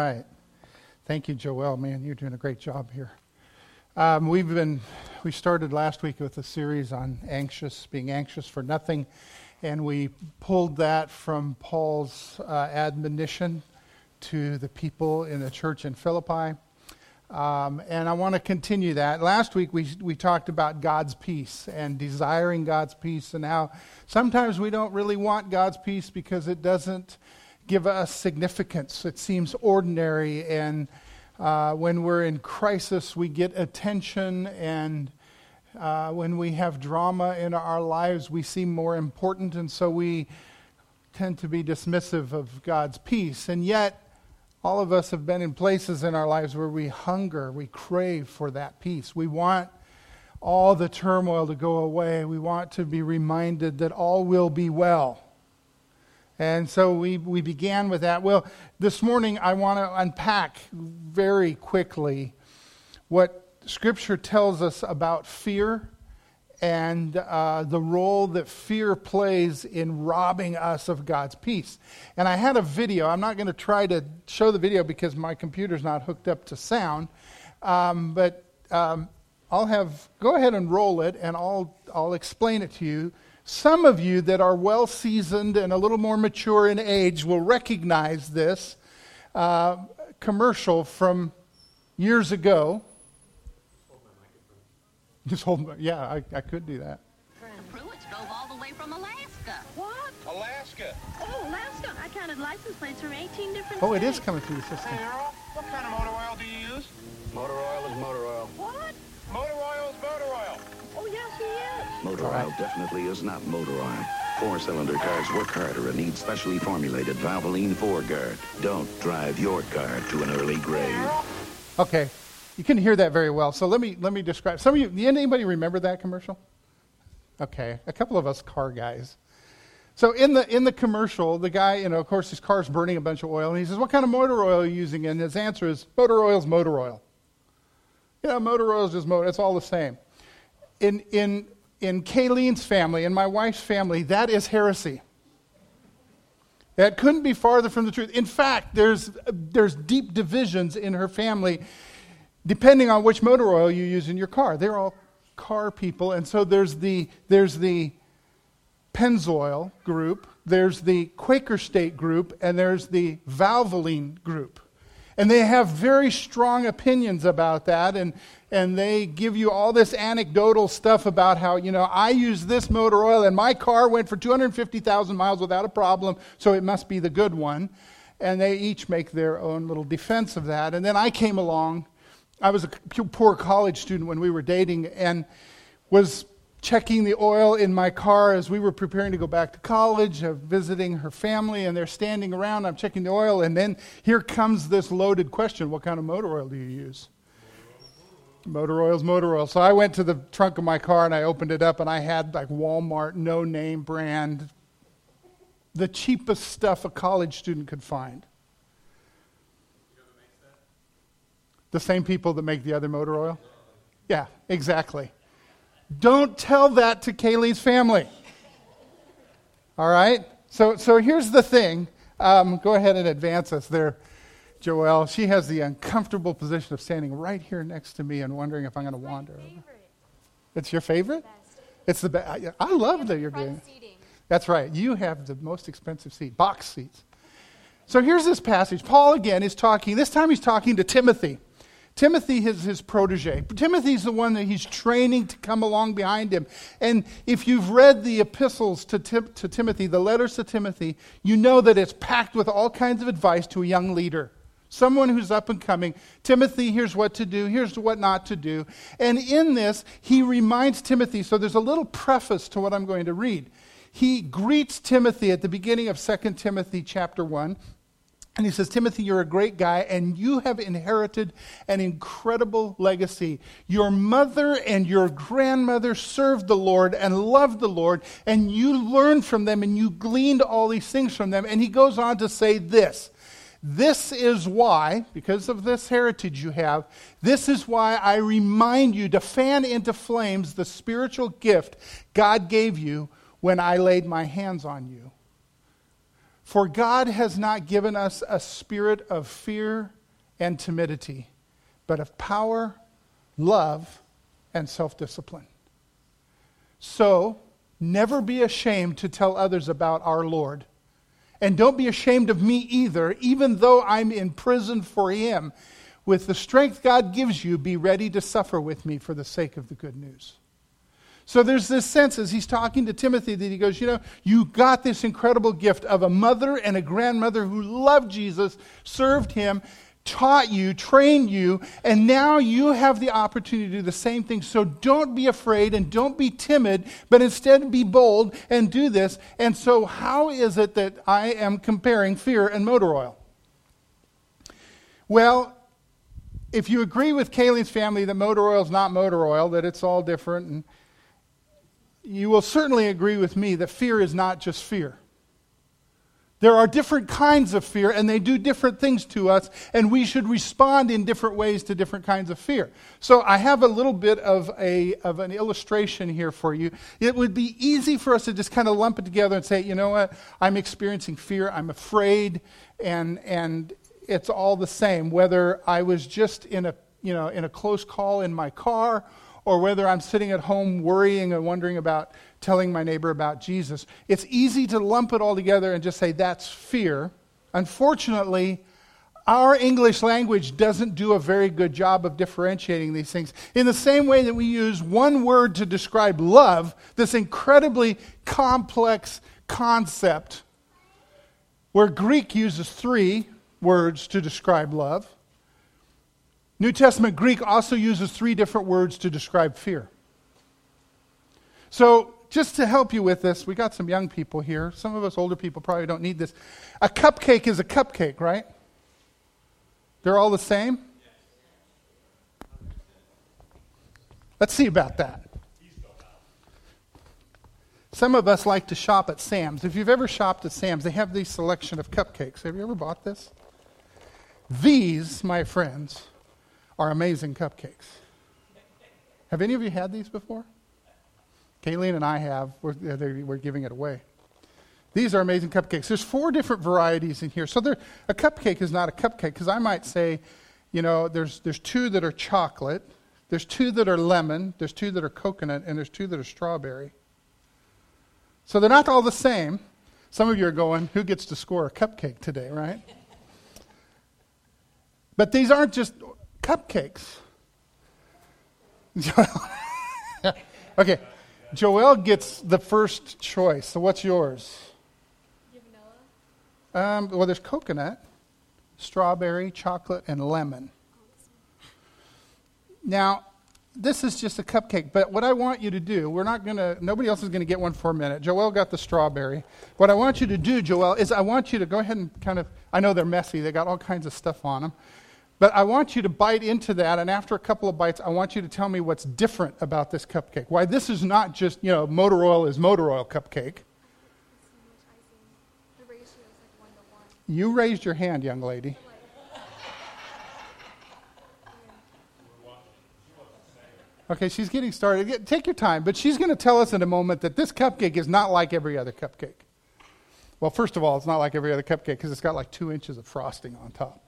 right. Thank you, Joel. Man, you're doing a great job here. Um, we've been, we started last week with a series on anxious, being anxious for nothing, and we pulled that from Paul's uh, admonition to the people in the church in Philippi. Um, and I want to continue that. Last week we, we talked about God's peace and desiring God's peace, and how sometimes we don't really want God's peace because it doesn't give us significance. It seems ordinary, and uh, when we're in crisis, we get attention, and uh, when we have drama in our lives, we seem more important, and so we tend to be dismissive of God's peace. And yet, all of us have been in places in our lives where we hunger, we crave for that peace. We want all the turmoil to go away. We want to be reminded that all will be well. And so we, we began with that. Well, this morning I want to unpack very quickly what Scripture tells us about fear and uh, the role that fear plays in robbing us of God's peace. And I had a video. I'm not going to try to show the video because my computer's not hooked up to sound. Um, but um, I'll have, go ahead and roll it and I'll, I'll explain it to you some of you that are well seasoned and a little more mature in age will recognize this uh, commercial from years ago. Just hold my, yeah, I, I could do that. The Pruitts drove all the way from Alaska. What? Alaska. Oh, Alaska. I counted license plates from 18 different Oh, it states. is coming through the system. Hey, Earl, what kind of motor oil do you use? Motor oil is motor oil. What? Motor oil is motor oil. Oh, yes, he is. Motor right. oil definitely is not motor oil. Four-cylinder cars work harder and need specially formulated Valvoline 4-guard. Don't drive your car to an early grave. Okay, you can hear that very well. So let me let me describe. Some of you, anybody remember that commercial? Okay, a couple of us car guys. So in the in the commercial, the guy, you know, of course, his car's burning a bunch of oil, and he says, "What kind of motor oil are you using?" And his answer is, "Motor oil's motor oil." You know, motor oil is just motor. It's all the same. In in in Kayleen's family, in my wife's family, that is heresy. That couldn't be farther from the truth. In fact, there's, there's deep divisions in her family depending on which motor oil you use in your car. They're all car people. And so there's the, there's the Pennzoil group, there's the Quaker State group, and there's the Valvoline group. And they have very strong opinions about that, and, and they give you all this anecdotal stuff about how, you know, I use this motor oil, and my car went for 250,000 miles without a problem, so it must be the good one. And they each make their own little defense of that. And then I came along. I was a poor college student when we were dating, and was checking the oil in my car as we were preparing to go back to college, uh, visiting her family, and they're standing around. I'm checking the oil, and then here comes this loaded question What kind of motor oil do you use? Motor oil's motor oil. So I went to the trunk of my car and I opened it up, and I had like Walmart, no name brand, the cheapest stuff a college student could find. The same people that make the other motor oil? Yeah, exactly. Don't tell that to Kayleen's family. All right? So, so here's the thing. Um, go ahead and advance us there, Joelle. She has the uncomfortable position of standing right here next to me and wondering if I'm going to wander. over. It's your favorite? It's the best. I, I love that you're doing. That's right. You have the most expensive seat, box seats. So here's this passage. Paul again is talking. This time he's talking to Timothy. Timothy is his protege. Timothy's the one that he's training to come along behind him. And if you've read the epistles to, Tim, to Timothy, the letters to Timothy, you know that it's packed with all kinds of advice to a young leader. Someone who's up and coming. Timothy, here's what to do, here's what not to do. And in this, he reminds Timothy, so there's a little preface to what I'm going to read. He greets Timothy at the beginning of 2 Timothy chapter 1. And he says, Timothy, you're a great guy, and you have inherited an incredible legacy. Your mother and your grandmother served the Lord and loved the Lord, and you learned from them and you gleaned all these things from them. And he goes on to say this This is why, because of this heritage you have, this is why I remind you to fan into flames the spiritual gift God gave you when I laid my hands on you. For God has not given us a spirit of fear and timidity, but of power, love, and self discipline. So, never be ashamed to tell others about our Lord. And don't be ashamed of me either, even though I'm in prison for him. With the strength God gives you, be ready to suffer with me for the sake of the good news. So there's this sense as he's talking to Timothy that he goes, You know, you got this incredible gift of a mother and a grandmother who loved Jesus, served him, taught you, trained you, and now you have the opportunity to do the same thing. So don't be afraid and don't be timid, but instead be bold and do this. And so, how is it that I am comparing fear and motor oil? Well, if you agree with Kayleen's family that motor oil is not motor oil, that it's all different, and you will certainly agree with me that fear is not just fear. There are different kinds of fear, and they do different things to us, and we should respond in different ways to different kinds of fear. So, I have a little bit of, a, of an illustration here for you. It would be easy for us to just kind of lump it together and say, you know what, I'm experiencing fear, I'm afraid, and, and it's all the same, whether I was just in a, you know, in a close call in my car or whether I'm sitting at home worrying and wondering about telling my neighbor about Jesus. It's easy to lump it all together and just say that's fear. Unfortunately, our English language doesn't do a very good job of differentiating these things. In the same way that we use one word to describe love, this incredibly complex concept, where Greek uses three words to describe love. New Testament Greek also uses three different words to describe fear. So, just to help you with this, we got some young people here. Some of us older people probably don't need this. A cupcake is a cupcake, right? They're all the same? Let's see about that. Some of us like to shop at Sam's. If you've ever shopped at Sam's, they have this selection of cupcakes. Have you ever bought this? These, my friends, are amazing cupcakes. Have any of you had these before? Kayleen and I have. We're, we're giving it away. These are amazing cupcakes. There's four different varieties in here. So a cupcake is not a cupcake because I might say, you know, there's, there's two that are chocolate, there's two that are lemon, there's two that are coconut, and there's two that are strawberry. So they're not all the same. Some of you are going, who gets to score a cupcake today, right? but these aren't just cupcakes. okay, Joel gets the first choice. So what's yours? Um, well, there's coconut, strawberry, chocolate, and lemon. Now, this is just a cupcake, but what I want you to do, we're not going to, nobody else is going to get one for a minute. Joel got the strawberry. What I want you to do, Joel, is I want you to go ahead and kind of, I know they're messy, they got all kinds of stuff on them. But I want you to bite into that, and after a couple of bites, I want you to tell me what's different about this cupcake. Why this is not just, you know, motor oil is motor oil cupcake. You raised your hand, young lady. Okay, she's getting started. Take your time, but she's going to tell us in a moment that this cupcake is not like every other cupcake. Well, first of all, it's not like every other cupcake because it's got like two inches of frosting on top.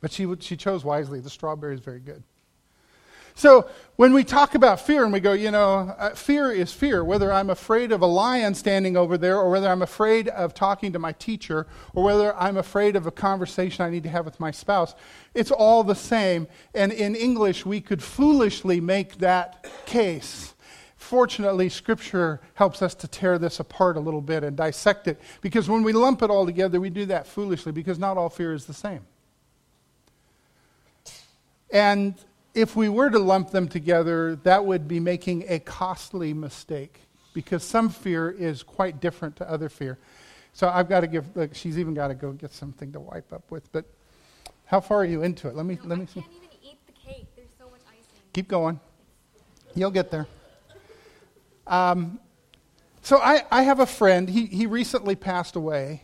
But she, she chose wisely. The strawberry is very good. So when we talk about fear and we go, you know, uh, fear is fear, whether I'm afraid of a lion standing over there, or whether I'm afraid of talking to my teacher, or whether I'm afraid of a conversation I need to have with my spouse, it's all the same. And in English, we could foolishly make that case. Fortunately, Scripture helps us to tear this apart a little bit and dissect it, because when we lump it all together, we do that foolishly, because not all fear is the same. And if we were to lump them together, that would be making a costly mistake because some fear is quite different to other fear. So I've got to give, like, she's even got to go get something to wipe up with. But how far are you into it? Let me, no, let me I see. can't even eat the cake. There's so much icing. Keep going. You'll get there. Um, so I, I have a friend. He, he recently passed away,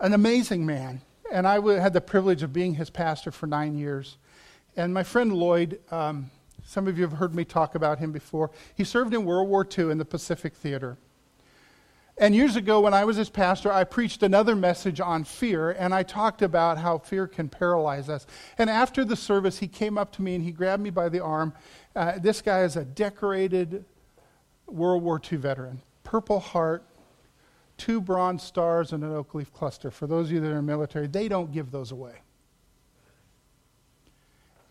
an amazing man. And I w- had the privilege of being his pastor for nine years. And my friend Lloyd, um, some of you have heard me talk about him before. He served in World War II in the Pacific Theater. And years ago, when I was his pastor, I preached another message on fear, and I talked about how fear can paralyze us. And after the service, he came up to me and he grabbed me by the arm. Uh, this guy is a decorated World War II veteran, Purple Heart, two Bronze Stars, and an oak leaf cluster. For those of you that are military, they don't give those away.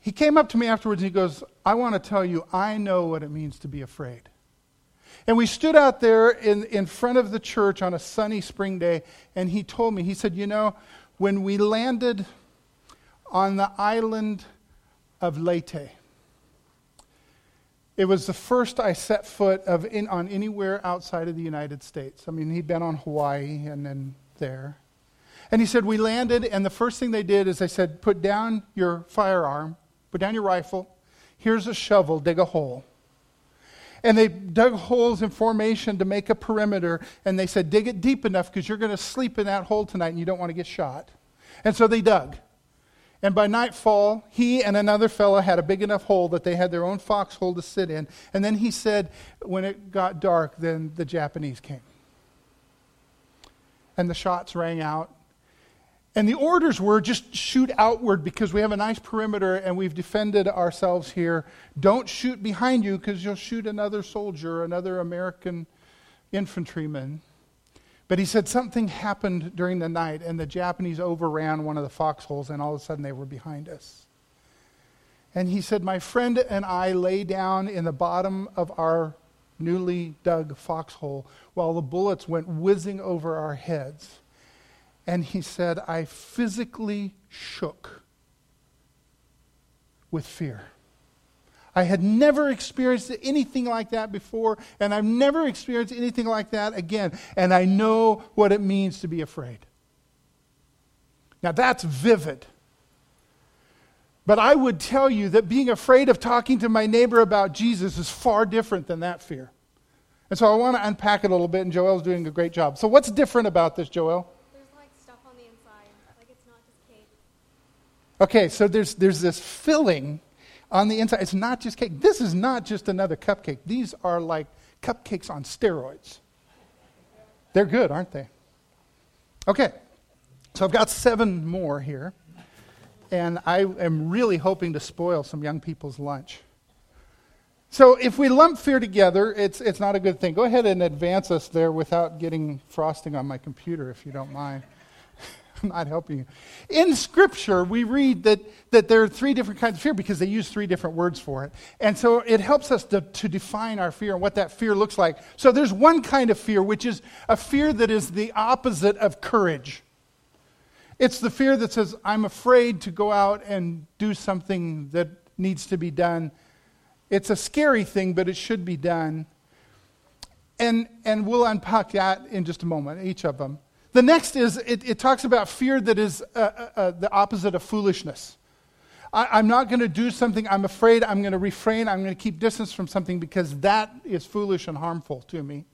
He came up to me afterwards and he goes, I want to tell you, I know what it means to be afraid. And we stood out there in, in front of the church on a sunny spring day, and he told me, he said, You know, when we landed on the island of Leyte, it was the first I set foot of in, on anywhere outside of the United States. I mean, he'd been on Hawaii and then there. And he said, We landed, and the first thing they did is they said, Put down your firearm, put down your rifle. Here's a shovel, dig a hole. And they dug holes in formation to make a perimeter, and they said, dig it deep enough because you're going to sleep in that hole tonight and you don't want to get shot. And so they dug. And by nightfall, he and another fellow had a big enough hole that they had their own foxhole to sit in. And then he said, when it got dark, then the Japanese came. And the shots rang out, and the orders were just shoot outward because we have a nice perimeter and we've defended ourselves here. Don't shoot behind you because you'll shoot another soldier, another American infantryman. But he said something happened during the night and the Japanese overran one of the foxholes and all of a sudden they were behind us. And he said, My friend and I lay down in the bottom of our newly dug foxhole while the bullets went whizzing over our heads. And he said, I physically shook with fear. I had never experienced anything like that before, and I've never experienced anything like that again. And I know what it means to be afraid. Now, that's vivid. But I would tell you that being afraid of talking to my neighbor about Jesus is far different than that fear. And so I want to unpack it a little bit, and Joel's doing a great job. So, what's different about this, Joel? Okay, so there's, there's this filling on the inside. It's not just cake. This is not just another cupcake. These are like cupcakes on steroids. They're good, aren't they? Okay, so I've got seven more here. And I am really hoping to spoil some young people's lunch. So if we lump fear together, it's, it's not a good thing. Go ahead and advance us there without getting frosting on my computer, if you don't mind. I'm not helping you. In Scripture, we read that, that there are three different kinds of fear because they use three different words for it. And so it helps us to, to define our fear and what that fear looks like. So there's one kind of fear, which is a fear that is the opposite of courage. It's the fear that says, I'm afraid to go out and do something that needs to be done. It's a scary thing, but it should be done. And, and we'll unpack that in just a moment, each of them. The next is it, it talks about fear that is uh, uh, uh the opposite of foolishness. I, am not going to do something, I'm afraid I'm going to refrain, I'm going to keep distance from something because that is foolish and harmful to me.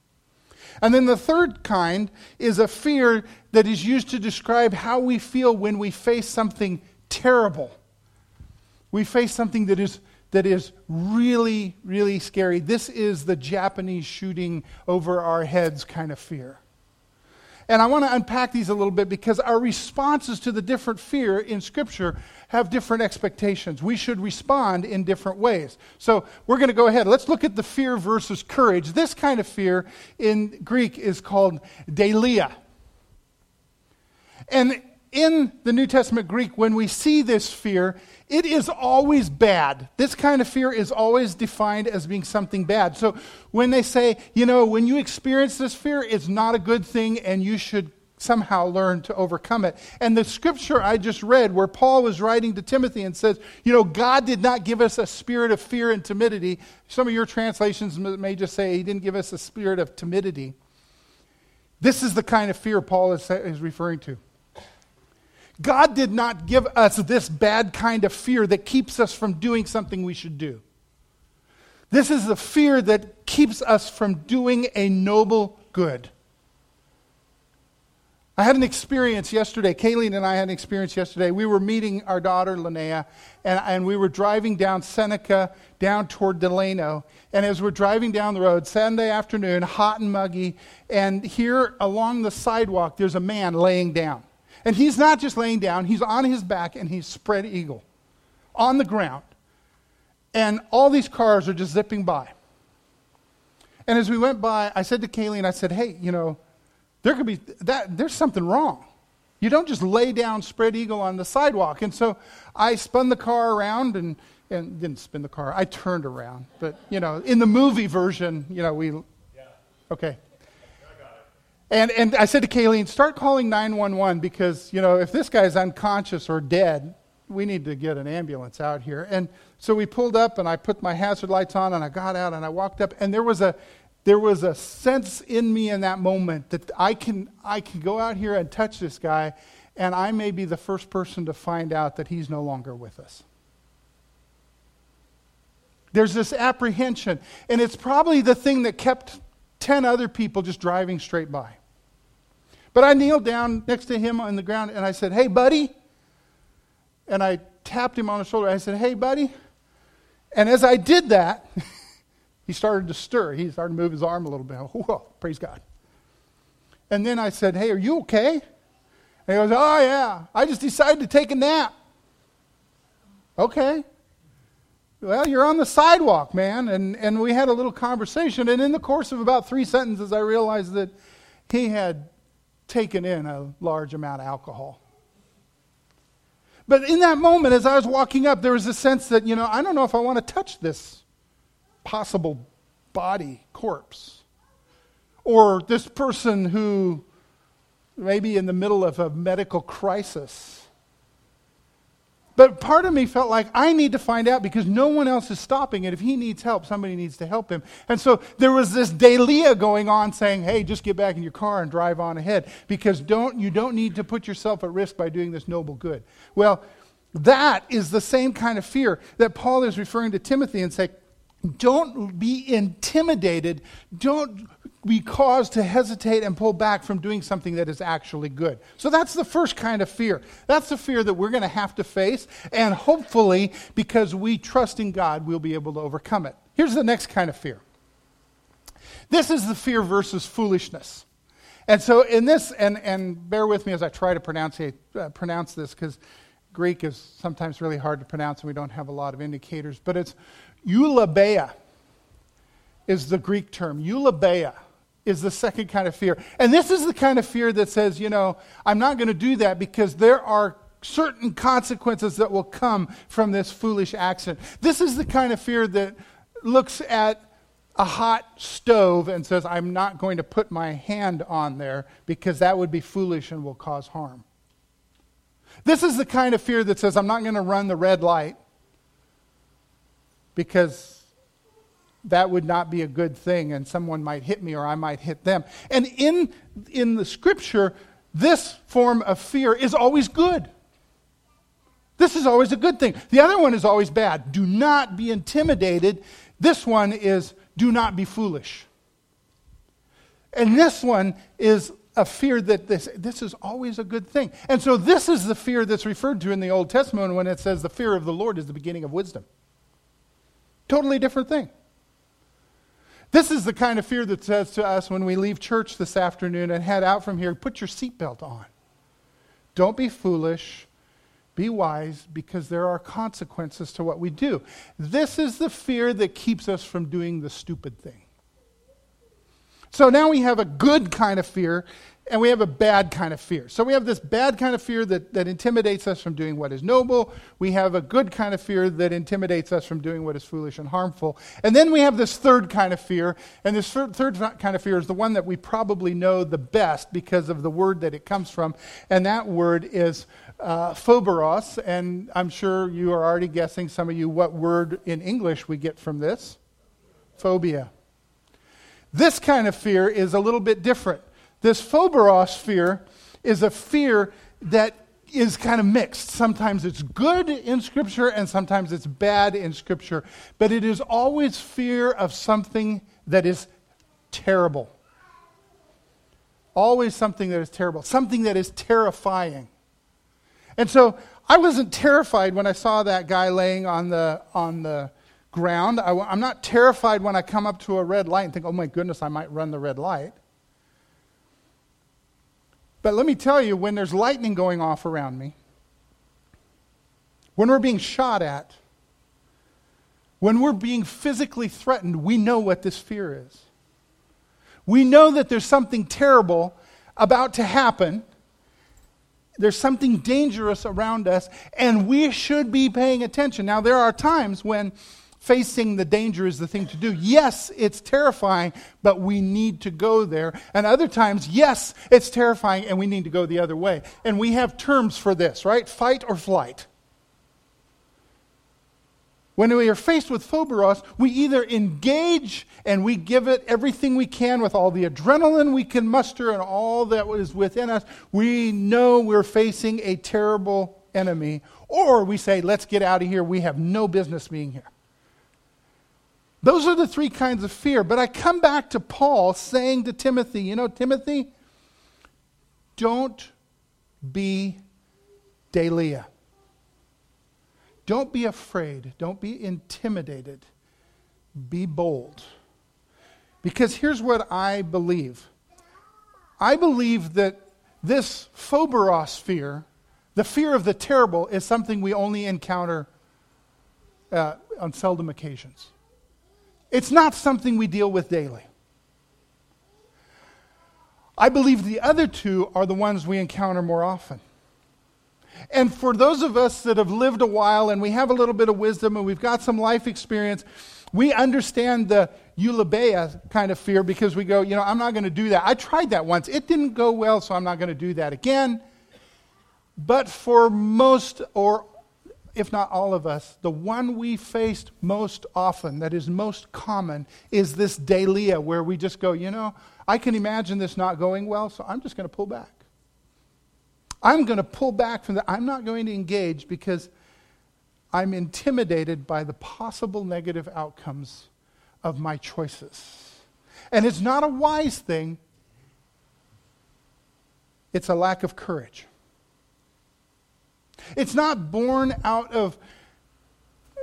And then the third kind is a fear that is used to describe how we feel when we face something terrible. We face something that is, that is really, really scary. This is the Japanese shooting over our heads kind of fear. And I want to unpack these a little bit because our responses to the different fear in Scripture have different expectations. We should respond in different ways. So we're going to go ahead. Let's look at the fear versus courage. This kind of fear in Greek is called deilia. And in the New Testament Greek, when we see this fear, it is always bad. This kind of fear is always defined as being something bad. So when they say, you know, when you experience this fear, it's not a good thing and you should somehow learn to overcome it. And the scripture I just read, where Paul was writing to Timothy and says, you know, God did not give us a spirit of fear and timidity. Some of your translations may just say he didn't give us a spirit of timidity. This is the kind of fear Paul is, referring to. God did not give us this bad kind of fear that keeps us from doing something we should do. This is the fear that keeps us from doing a noble good. I had an experience yesterday. Kayleen and I had an experience yesterday. We were meeting our daughter, Linnea, and, and we were driving down Seneca down toward Delano. And as we're driving down the road, Sunday afternoon, hot and muggy, and here along the sidewalk, there's a man laying down. And he's not just laying down, he's on his back and he's spread eagle on the ground. And all these cars are just zipping by. And as we went by, I said to Kayleen, I said, hey, you know, there could be that there's something wrong. You don't just lay down spread eagle on the sidewalk. And so I spun the car around and, and didn't spin the car. I turned around. But, you know, in the movie version, you know, we. Yeah. Okay. And, and I said to Kayleen, start calling 911 because, you know, if this guy's unconscious or dead, we need to get an ambulance out here. And so we pulled up and I put my hazard lights on and I got out and I walked up and there was a there was a sense in me in that moment that I can, I can go out here and touch this guy, and I may be the first person to find out that he's no longer with us. There's this apprehension, and it's probably the thing that kept 10 other people just driving straight by. But I kneeled down next to him on the ground and I said, Hey, buddy. And I tapped him on the shoulder. I said, Hey, buddy. And as I did that, he started to stir. He started to move his arm a little bit. Whoa, praise God. And then I said, Hey, are you okay? And he goes, Oh, yeah. I just decided to take a nap. Okay. Well, you're on the sidewalk, man. And, and we had a little conversation. And in the course of about three sentences, I realized that he had taken in a large amount of alcohol. But in that moment, as I was walking up, there was a sense that, you know, I don't know if I want to touch this possible body, corpse. Or this person who may be in the middle of a medical crisis. But part of me felt like I need to find out because no one else is stopping it. If he needs help, somebody needs to help him. And so there was this deilia going on saying, hey, just get back in your car and drive on ahead because don't, you don't need to put yourself at risk by doing this noble good. Well, that is the same kind of fear that Paul is referring to Timothy and saying, don't be intimidated. Don't be caused to hesitate and pull back from doing something that is actually good. So that's the first kind of fear. That's the fear that we're going to have to face. And hopefully, because we trust in God, we'll be able to overcome it. Here's the next kind of fear this is the fear versus foolishness. And so, in this, and, and bear with me as I try to pronounce, uh, pronounce this, because Greek is sometimes really hard to pronounce and we don't have a lot of indicators, but it's Eulabeia is the Greek term. Eulabeia is the second kind of fear. And this is the kind of fear that says, you know, I'm not going to do that because there are certain consequences that will come from this foolish accident. This is the kind of fear that looks at a hot stove and says, I'm not going to put my hand on there because that would be foolish and will cause harm. This is the kind of fear that says, I'm not going to run the red light because that would not be a good thing and someone might hit me or I might hit them. And in, in the scripture, this form of fear is always good. This is always a good thing. The other one is always bad. Do not be intimidated. This one is do not be foolish. And this one is a fear that this, this is always a good thing. And so this is the fear that's referred to in the Old Testament when it says the fear of the Lord is the beginning of wisdom. Totally different thing. This is the kind of fear that says to us when we leave church this afternoon and head out from here put your seatbelt on. Don't be foolish. Be wise because there are consequences to what we do. This is the fear that keeps us from doing the stupid thing. So now we have a good kind of fear and we have a bad kind of fear. So we have this bad kind of fear that, that intimidates us from doing what is noble. We have a good kind of fear that intimidates us from doing what is foolish and harmful. And then we have this third kind of fear. And this third, third kind of fear is the one that we probably know the best because of the word that it comes from. And that word is uh, phoberos. And I'm sure you are already guessing, some of you, what word in English we get from this phobia. This kind of fear is a little bit different. This phoberos fear is a fear that is kind of mixed. Sometimes it's good in Scripture and sometimes it's bad in Scripture. But it is always fear of something that is terrible. Always something that is terrible, something that is terrifying. And so I wasn't terrified when I saw that guy laying on the, on the ground. I, am not terrified when I come up to a red light and think, oh my goodness, I might run the red light. But let me tell you, when there's lightning going off around me, when we're being shot at, when we're being physically threatened, we know what this fear is. We know that there's something terrible about to happen. There's something dangerous around us, and we should be paying attention. Now, there are times when facing the danger is the thing to do. Yes, it's terrifying, but we need to go there. And other times, yes, it's terrifying, and we need to go the other way. And we have terms for this, right? Fight or flight. When we are faced with phobos, we either engage and we give it everything we can with all the adrenaline we can muster and all that is within us. We know we're facing a terrible enemy. Or we say, let's get out of here. We have no business being here. Those are the three kinds of fear. But I come back to Paul saying to Timothy, you know, Timothy, don't be deilia. Don't be afraid. Don't be intimidated. Be bold. Because here's what I believe I believe that this phobos fear, the fear of the terrible, is something we only encounter uh, on seldom occasions. It's not something we deal with daily. I believe the other two are the ones we encounter more often. And for those of us that have lived a while and we have a little bit of wisdom and we've got some life experience, we understand the eulabeia kind of fear because we go, you know, I'm not going to do that. I tried that once. It didn't go well, so I'm not going to do that again. But for most, or if not all of us, the one we faced most often, that is most common, is this deilia, where we just go, you know, I can imagine this not going well, so I'm just going to pull back. I'm going to pull back from that. I'm not going to engage because I'm intimidated by the possible negative outcomes of my choices. And it's not a wise thing, it's a lack of courage. It's not born out of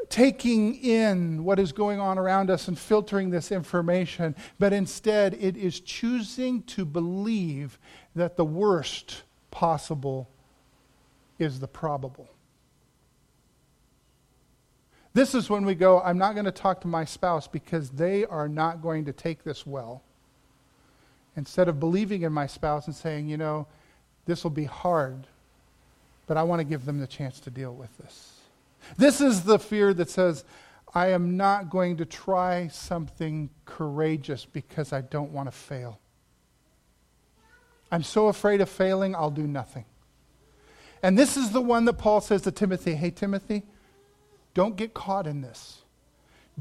taking in what is going on around us and filtering this information, but instead it is choosing to believe that the worst possible is the probable. This is when we go, I'm not going to talk to my spouse because they are not going to take this well. Instead of believing in my spouse and saying, you know, this will be hard, but I want to give them the chance to deal with this. This is the fear that says, I am not going to try something courageous because I don't want to fail. I'm so afraid of failing, I'll do nothing. And this is the one that Paul says to Timothy Hey, Timothy, don't get caught in this.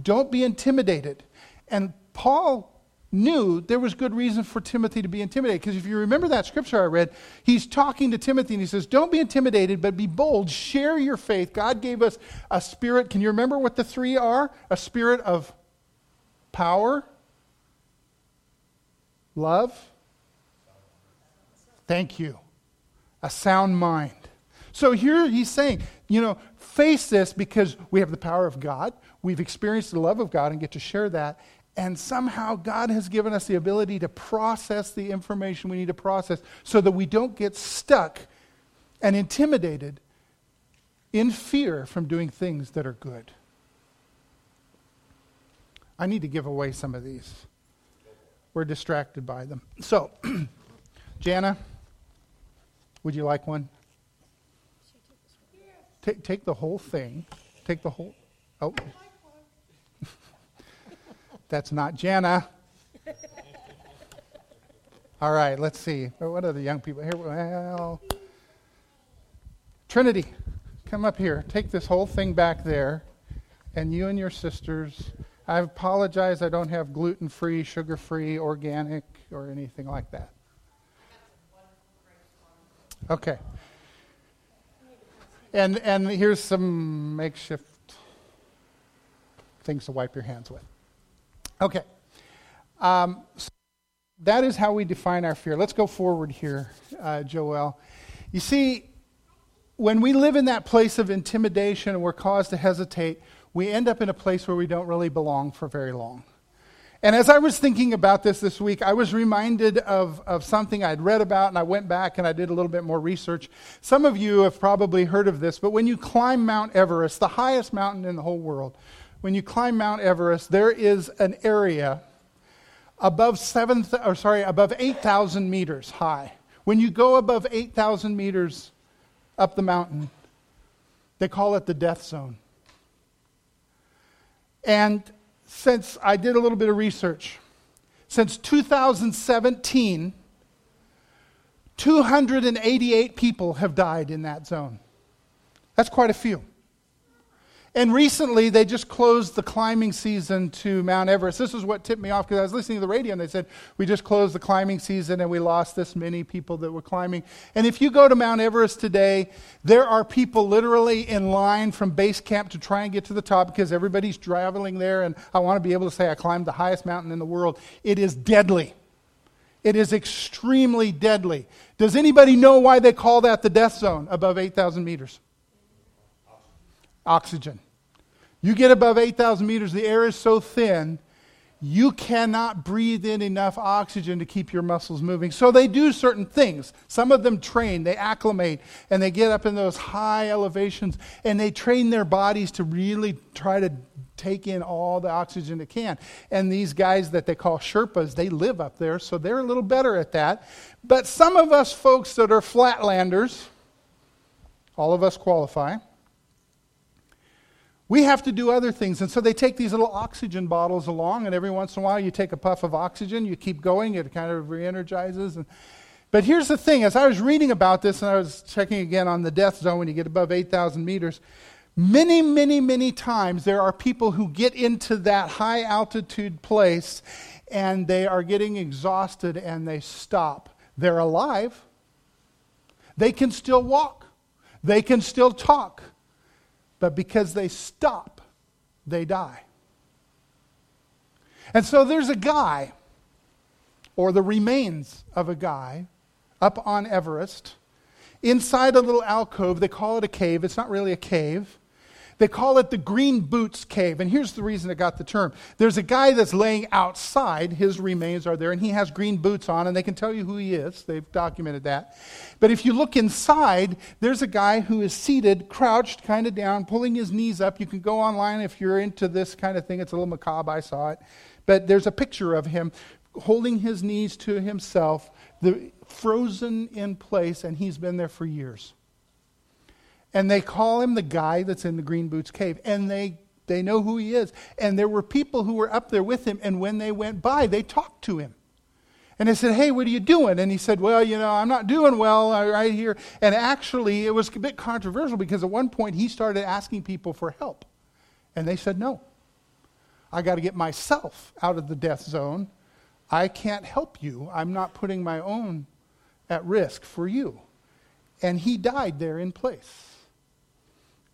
Don't be intimidated. And Paul knew there was good reason for Timothy to be intimidated. Because if you remember that scripture I read, he's talking to Timothy and he says, Don't be intimidated, but be bold. Share your faith. God gave us a spirit. Can you remember what the three are? A spirit of power, love, Thank you. A sound mind. So here he's saying, you know, face this because we have the power of God. We've experienced the love of God and get to share that. And somehow God has given us the ability to process the information we need to process so that we don't get stuck and intimidated in fear from doing things that are good. I need to give away some of these. We're distracted by them. So, Jana. Would you like one? Take, take the whole thing. Take the whole. Oh. That's not Jana. All right, let's see. What are the young people here? Well, Trinity, come up here. Take this whole thing back there. And you and your sisters. I apologize, I don't have gluten free, sugar free, organic, or anything like that. Okay. And, and here's some makeshift things to wipe your hands with. Okay. Um, so that is how we define our fear. Let's go forward here, uh, Joel. You see, when we live in that place of intimidation and we're caused to hesitate, we end up in a place where we don't really belong for very long. And as I was thinking about this this week, I was reminded of, of something I'd read about, and I went back and I did a little bit more research. Some of you have probably heard of this, but when you climb Mount Everest, the highest mountain in the whole world, when you climb Mount Everest, there is an area above seven, or sorry, above 8,000 meters high. When you go above 8,000 meters up the mountain, they call it the death zone. And since I did a little bit of research, since 2017, 288 people have died in that zone. That's quite a few. And recently, they just closed the climbing season to Mount Everest. This is what tipped me off because I was listening to the radio and they said, We just closed the climbing season and we lost this many people that were climbing. And if you go to Mount Everest today, there are people literally in line from base camp to try and get to the top because everybody's traveling there. And I want to be able to say, I climbed the highest mountain in the world. It is deadly. It is extremely deadly. Does anybody know why they call that the death zone above 8,000 meters? Oxygen. You get above 8,000 meters, the air is so thin, you cannot breathe in enough oxygen to keep your muscles moving. So they do certain things. Some of them train, they acclimate, and they get up in those high elevations, and they train their bodies to really try to take in all the oxygen it can. And these guys that they call Sherpas, they live up there, so they're a little better at that. But some of us folks that are flatlanders, all of us qualify we have to do other things. And so they take these little oxygen bottles along, and every once in a while you take a puff of oxygen, you keep going, it kind of re energizes. But here's the thing as I was reading about this, and I was checking again on the death zone when you get above 8,000 meters, many, many, many times there are people who get into that high altitude place and they are getting exhausted and they stop. They're alive, they can still walk, they can still talk but because they stop, they die. And so there's a guy, or the remains of a guy, up on Everest, inside a little alcove. They call it a cave. It's not really a cave. They call it the Green Boots Cave. And here's the reason it got the term. There's a guy that's laying outside, his remains are there, and he has green boots on, and they can tell you who he is. They've documented that. But if you look inside, there's a guy who is seated, crouched kind of down, pulling his knees up. You can go online if you're into this kind of thing. It's a little macabre, I saw it. But there's a picture of him holding his knees to himself, the, frozen in place, and he's been there for years. And they call him the guy that's in the Green Boots Cave. And they, they know who he is. And there were people who were up there with him. And when they went by, they talked to him. And they said, Hey, what are you doing? And he said, Well, you know, I'm not doing well uh, right here. And actually, it was a bit controversial because at one point he started asking people for help. And they said, No. I got to get myself out of the death zone. I can't help you. I'm not putting my own at risk for you. And he died there in place.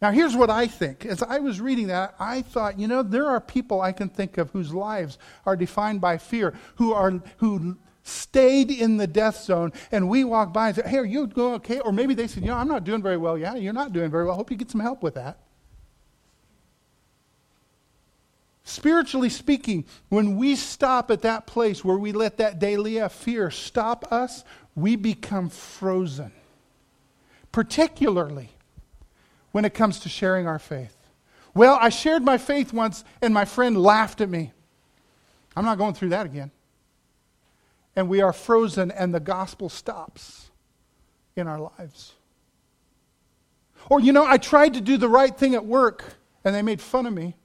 Now, here's what I think. As I was reading that, I thought, you know, there are people I can think of whose lives are defined by fear, who are who stayed in the death zone, and we walk by and say, "Hey, are you going okay?" Or maybe they said, "You know, I'm not doing very well." Yeah, you're not doing very well. I hope you get some help with that. Spiritually speaking, when we stop at that place where we let that deilia fear stop us, we become frozen. Particularly when it comes to sharing our faith. Well, I shared my faith once and my friend laughed at me. I'm not going through that again. And we are frozen and the gospel stops in our lives. Or, you know, I tried to do the right thing at work and they made fun of me.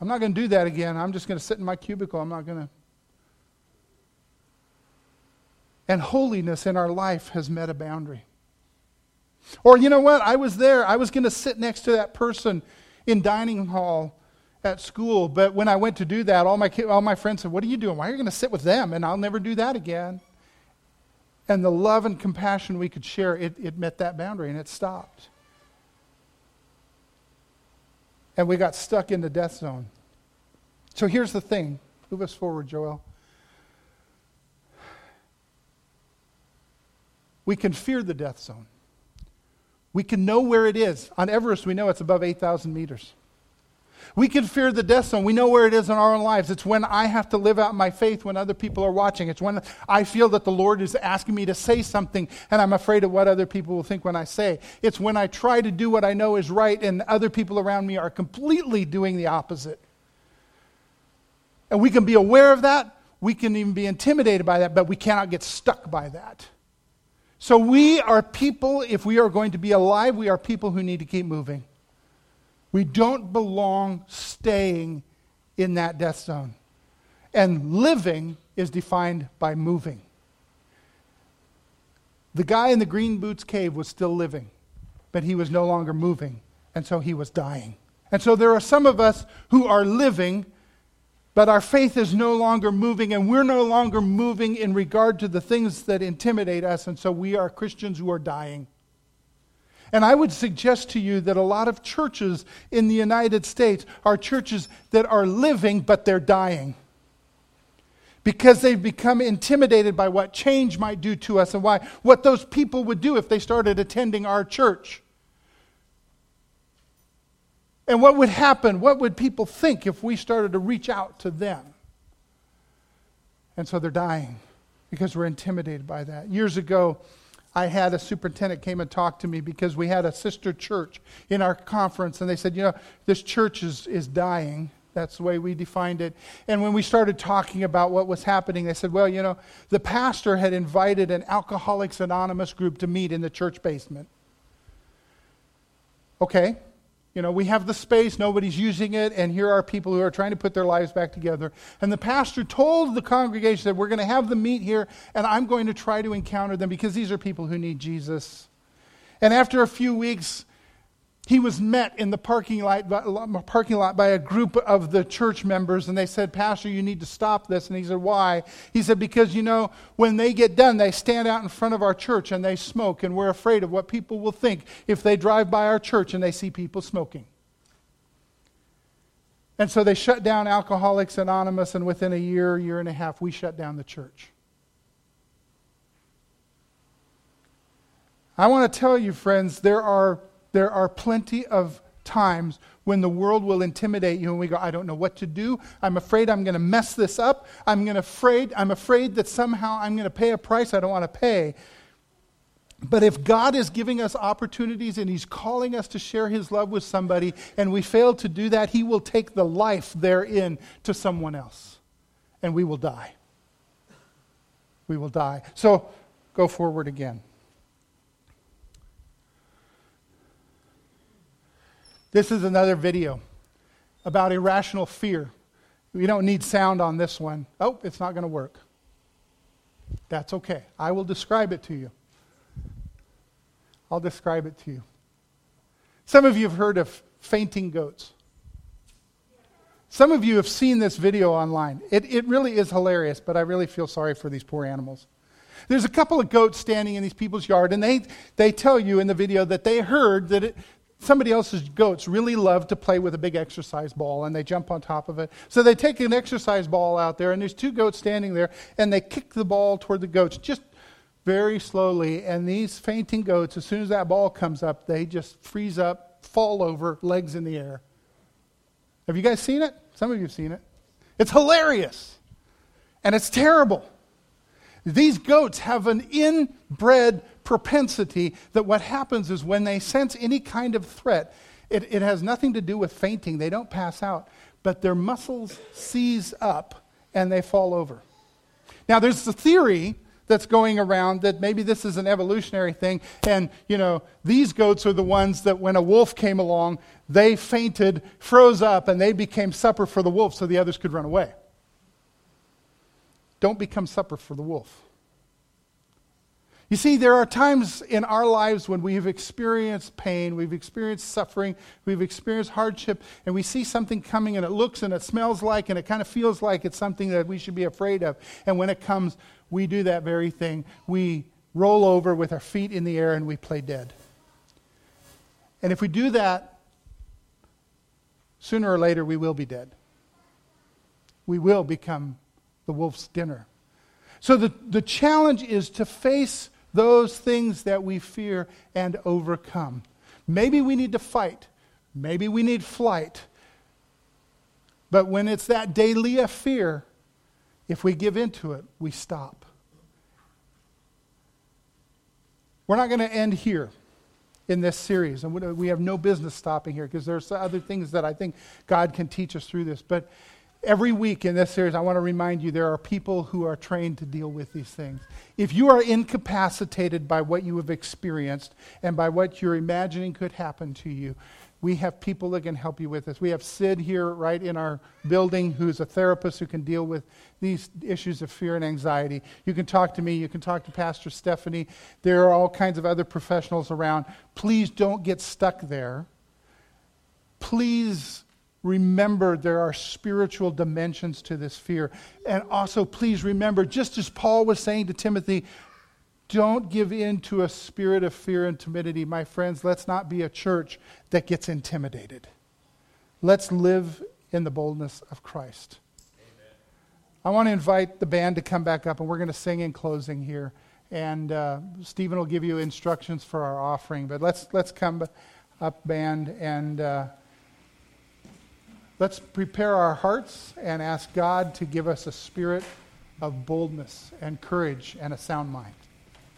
I'm not going to do that again. I'm just going to sit in my cubicle. I'm not going to. And holiness in our life has met a boundary. Or, you know what? I was there. I was going to sit next to that person in dining hall at school. But when I went to do that, all my, all my friends said, What are you doing? Why are you going to sit with them? And I'll never do that again. And the love and compassion we could share, it, it met that boundary and it stopped. And we got stuck in the death zone. So here's the thing. Move us forward, Joel. we can fear the death zone. We can know where it is. On Everest, we know it's above 8,000 meters. We can fear the death zone. We know where it is in our own lives. It's when I have to live out my faith when other people are watching. It's when I feel that the Lord is asking me to say something and I'm afraid of what other people will think when I say. It's when I try to do what I know is right and other people around me are completely doing the opposite. And we can be aware of that. We can even be intimidated by that, but we cannot get stuck by that. So we are people, if we are going to be alive, we are people who need to keep moving. We don't belong staying in that death zone. And living is defined by moving. The guy in the green boots cave was still living, but he was no longer moving, and so he was dying. And so there are some of us who are living, but our faith is no longer moving, and we're no longer moving in regard to the things that intimidate us, and so we are Christians who are dying. And I would suggest to you that a lot of churches in the United States are churches that are living, but they're dying. Because they've become intimidated by what change might do to us and why, what those people would do if they started attending our church. And what would happen? What would people think if we started to reach out to them? And so they're dying because we're intimidated by that. Years ago, I had a superintendent came and talked to me because we had a sister church in our conference, and they said, you know, this church is, is dying. That's the way we defined it. And when we started talking about what was happening, they said, well, you know, the pastor had invited an Alcoholics Anonymous group to meet in the church basement. Okay, you know, we have the space, nobody's using it, and here are people who are trying to put their lives back together. And the pastor told the congregation that we're going to have them meet here, and I'm going to try to encounter them because these are people who need Jesus. And after a few weeks, he was met in the parking lot, parking lot by a group of the church members, and they said, Pastor, you need to stop this. And he said, Why? He said, Because, you know, when they get done, they stand out in front of our church and they smoke, and we're afraid of what people will think if they drive by our church and they see people smoking. And so they shut down Alcoholics Anonymous, and within a year, year and a half, we shut down the church. I want to tell you, friends, there are there are plenty of times when the world will intimidate you and we go i don't know what to do. I'm afraid i'm going to mess this up. I'm going to afraid i'm afraid that somehow i'm going to pay a price i don't want to pay. But if god is giving us opportunities and he's calling us to share his love with somebody and we fail to do that he will take the life therein to someone else and we will die. We will die. So go forward again This is another video about irrational fear. We don't need sound on this one. Oh, it's not going to work. That's okay. I will describe it to you. I'll describe it to you. Some of you have heard of fainting goats. Some of you have seen this video online. It, it really is hilarious, but I really feel sorry for these poor animals. There's a couple of goats standing in these people's yard, and they, they tell you in the video that they heard that it, somebody else's goats really love to play with a big exercise ball and they jump on top of it. So they take an exercise ball out there and there's two goats standing there and they kick the ball toward the goats just very slowly. And these fainting goats, as soon as that ball comes up, they just freeze up, fall over, legs in the air. Have you guys seen it? Some of you have seen it. It's hilarious and it's terrible. These goats have an inbred propensity that what happens is when they sense any kind of threat, it, it has nothing to do with fainting. They don't pass out, but their muscles seize up and they fall over. Now, there's a theory that's going around that maybe this is an evolutionary thing, and, you know, these goats are the ones that when a wolf came along, they fainted, froze up, and they became supper for the wolf so the others could run away. Don't become supper for the wolf. You see, there are times in our lives when we have experienced pain, we've experienced suffering, we've experienced hardship, and we see something coming and it looks and it smells like and it kind of feels like it's something that we should be afraid of. And when it comes, we do that very thing. We roll over with our feet in the air and we play dead. And if we do that, sooner or later we will be dead. We will become the wolf's dinner. So the, the challenge is to face those things that we fear and overcome. Maybe we need to fight. Maybe we need flight. But when it's that deilia fear, if we give into it, we stop. We're not going to end here in this series. And we have no business stopping here because there's other things that I think God can teach us through this. But every week in this series, I want to remind you there are people who are trained to deal with these things. If you are incapacitated by what you have experienced and by what you're imagining could happen to you, we have people that can help you with this. We have Sid here right in our building who's a therapist who can deal with these issues of fear and anxiety. You can talk to me, you can talk to Pastor Stephanie. There are all kinds of other professionals around. Please don't get stuck there. Please remember there are spiritual dimensions to this fear. And also, please remember, just as Paul was saying to Timothy, don't give in to a spirit of fear and timidity. My friends, let's not be a church that gets intimidated. Let's live in the boldness of Christ. Amen. I want to invite the band to come back up, and we're going to sing in closing here. And uh, Stephen will give you instructions for our offering. But let's, let's come up, band, and uh, let's prepare our hearts and ask God to give us a spirit of boldness and courage and a sound mind.